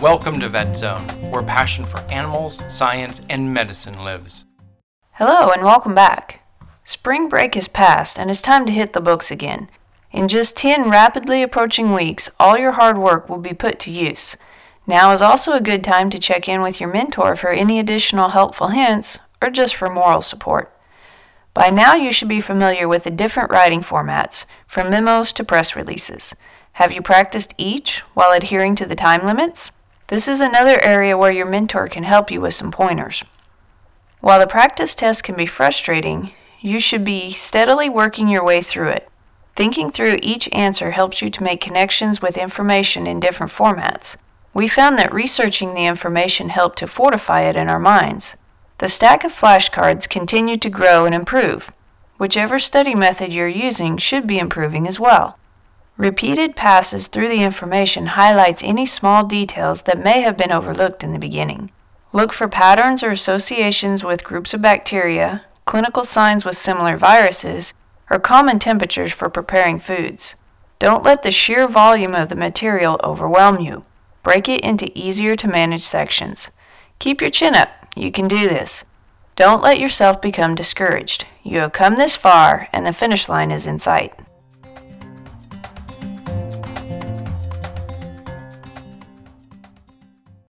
Welcome to Vet Zone, where passion for animals, science, and medicine lives. Hello, and welcome back. Spring break has passed, and it's time to hit the books again. In just 10 rapidly approaching weeks, all your hard work will be put to use. Now is also a good time to check in with your mentor for any additional helpful hints or just for moral support. By now, you should be familiar with the different writing formats, from memos to press releases. Have you practiced each while adhering to the time limits? This is another area where your mentor can help you with some pointers. While the practice test can be frustrating, you should be steadily working your way through it. Thinking through each answer helps you to make connections with information in different formats. We found that researching the information helped to fortify it in our minds. The stack of flashcards continued to grow and improve. Whichever study method you're using should be improving as well. Repeated passes through the information highlights any small details that may have been overlooked in the beginning. Look for patterns or associations with groups of bacteria, clinical signs with similar viruses, or common temperatures for preparing foods. Don't let the sheer volume of the material overwhelm you. Break it into easier to manage sections. Keep your chin up. You can do this. Don't let yourself become discouraged. You have come this far, and the finish line is in sight.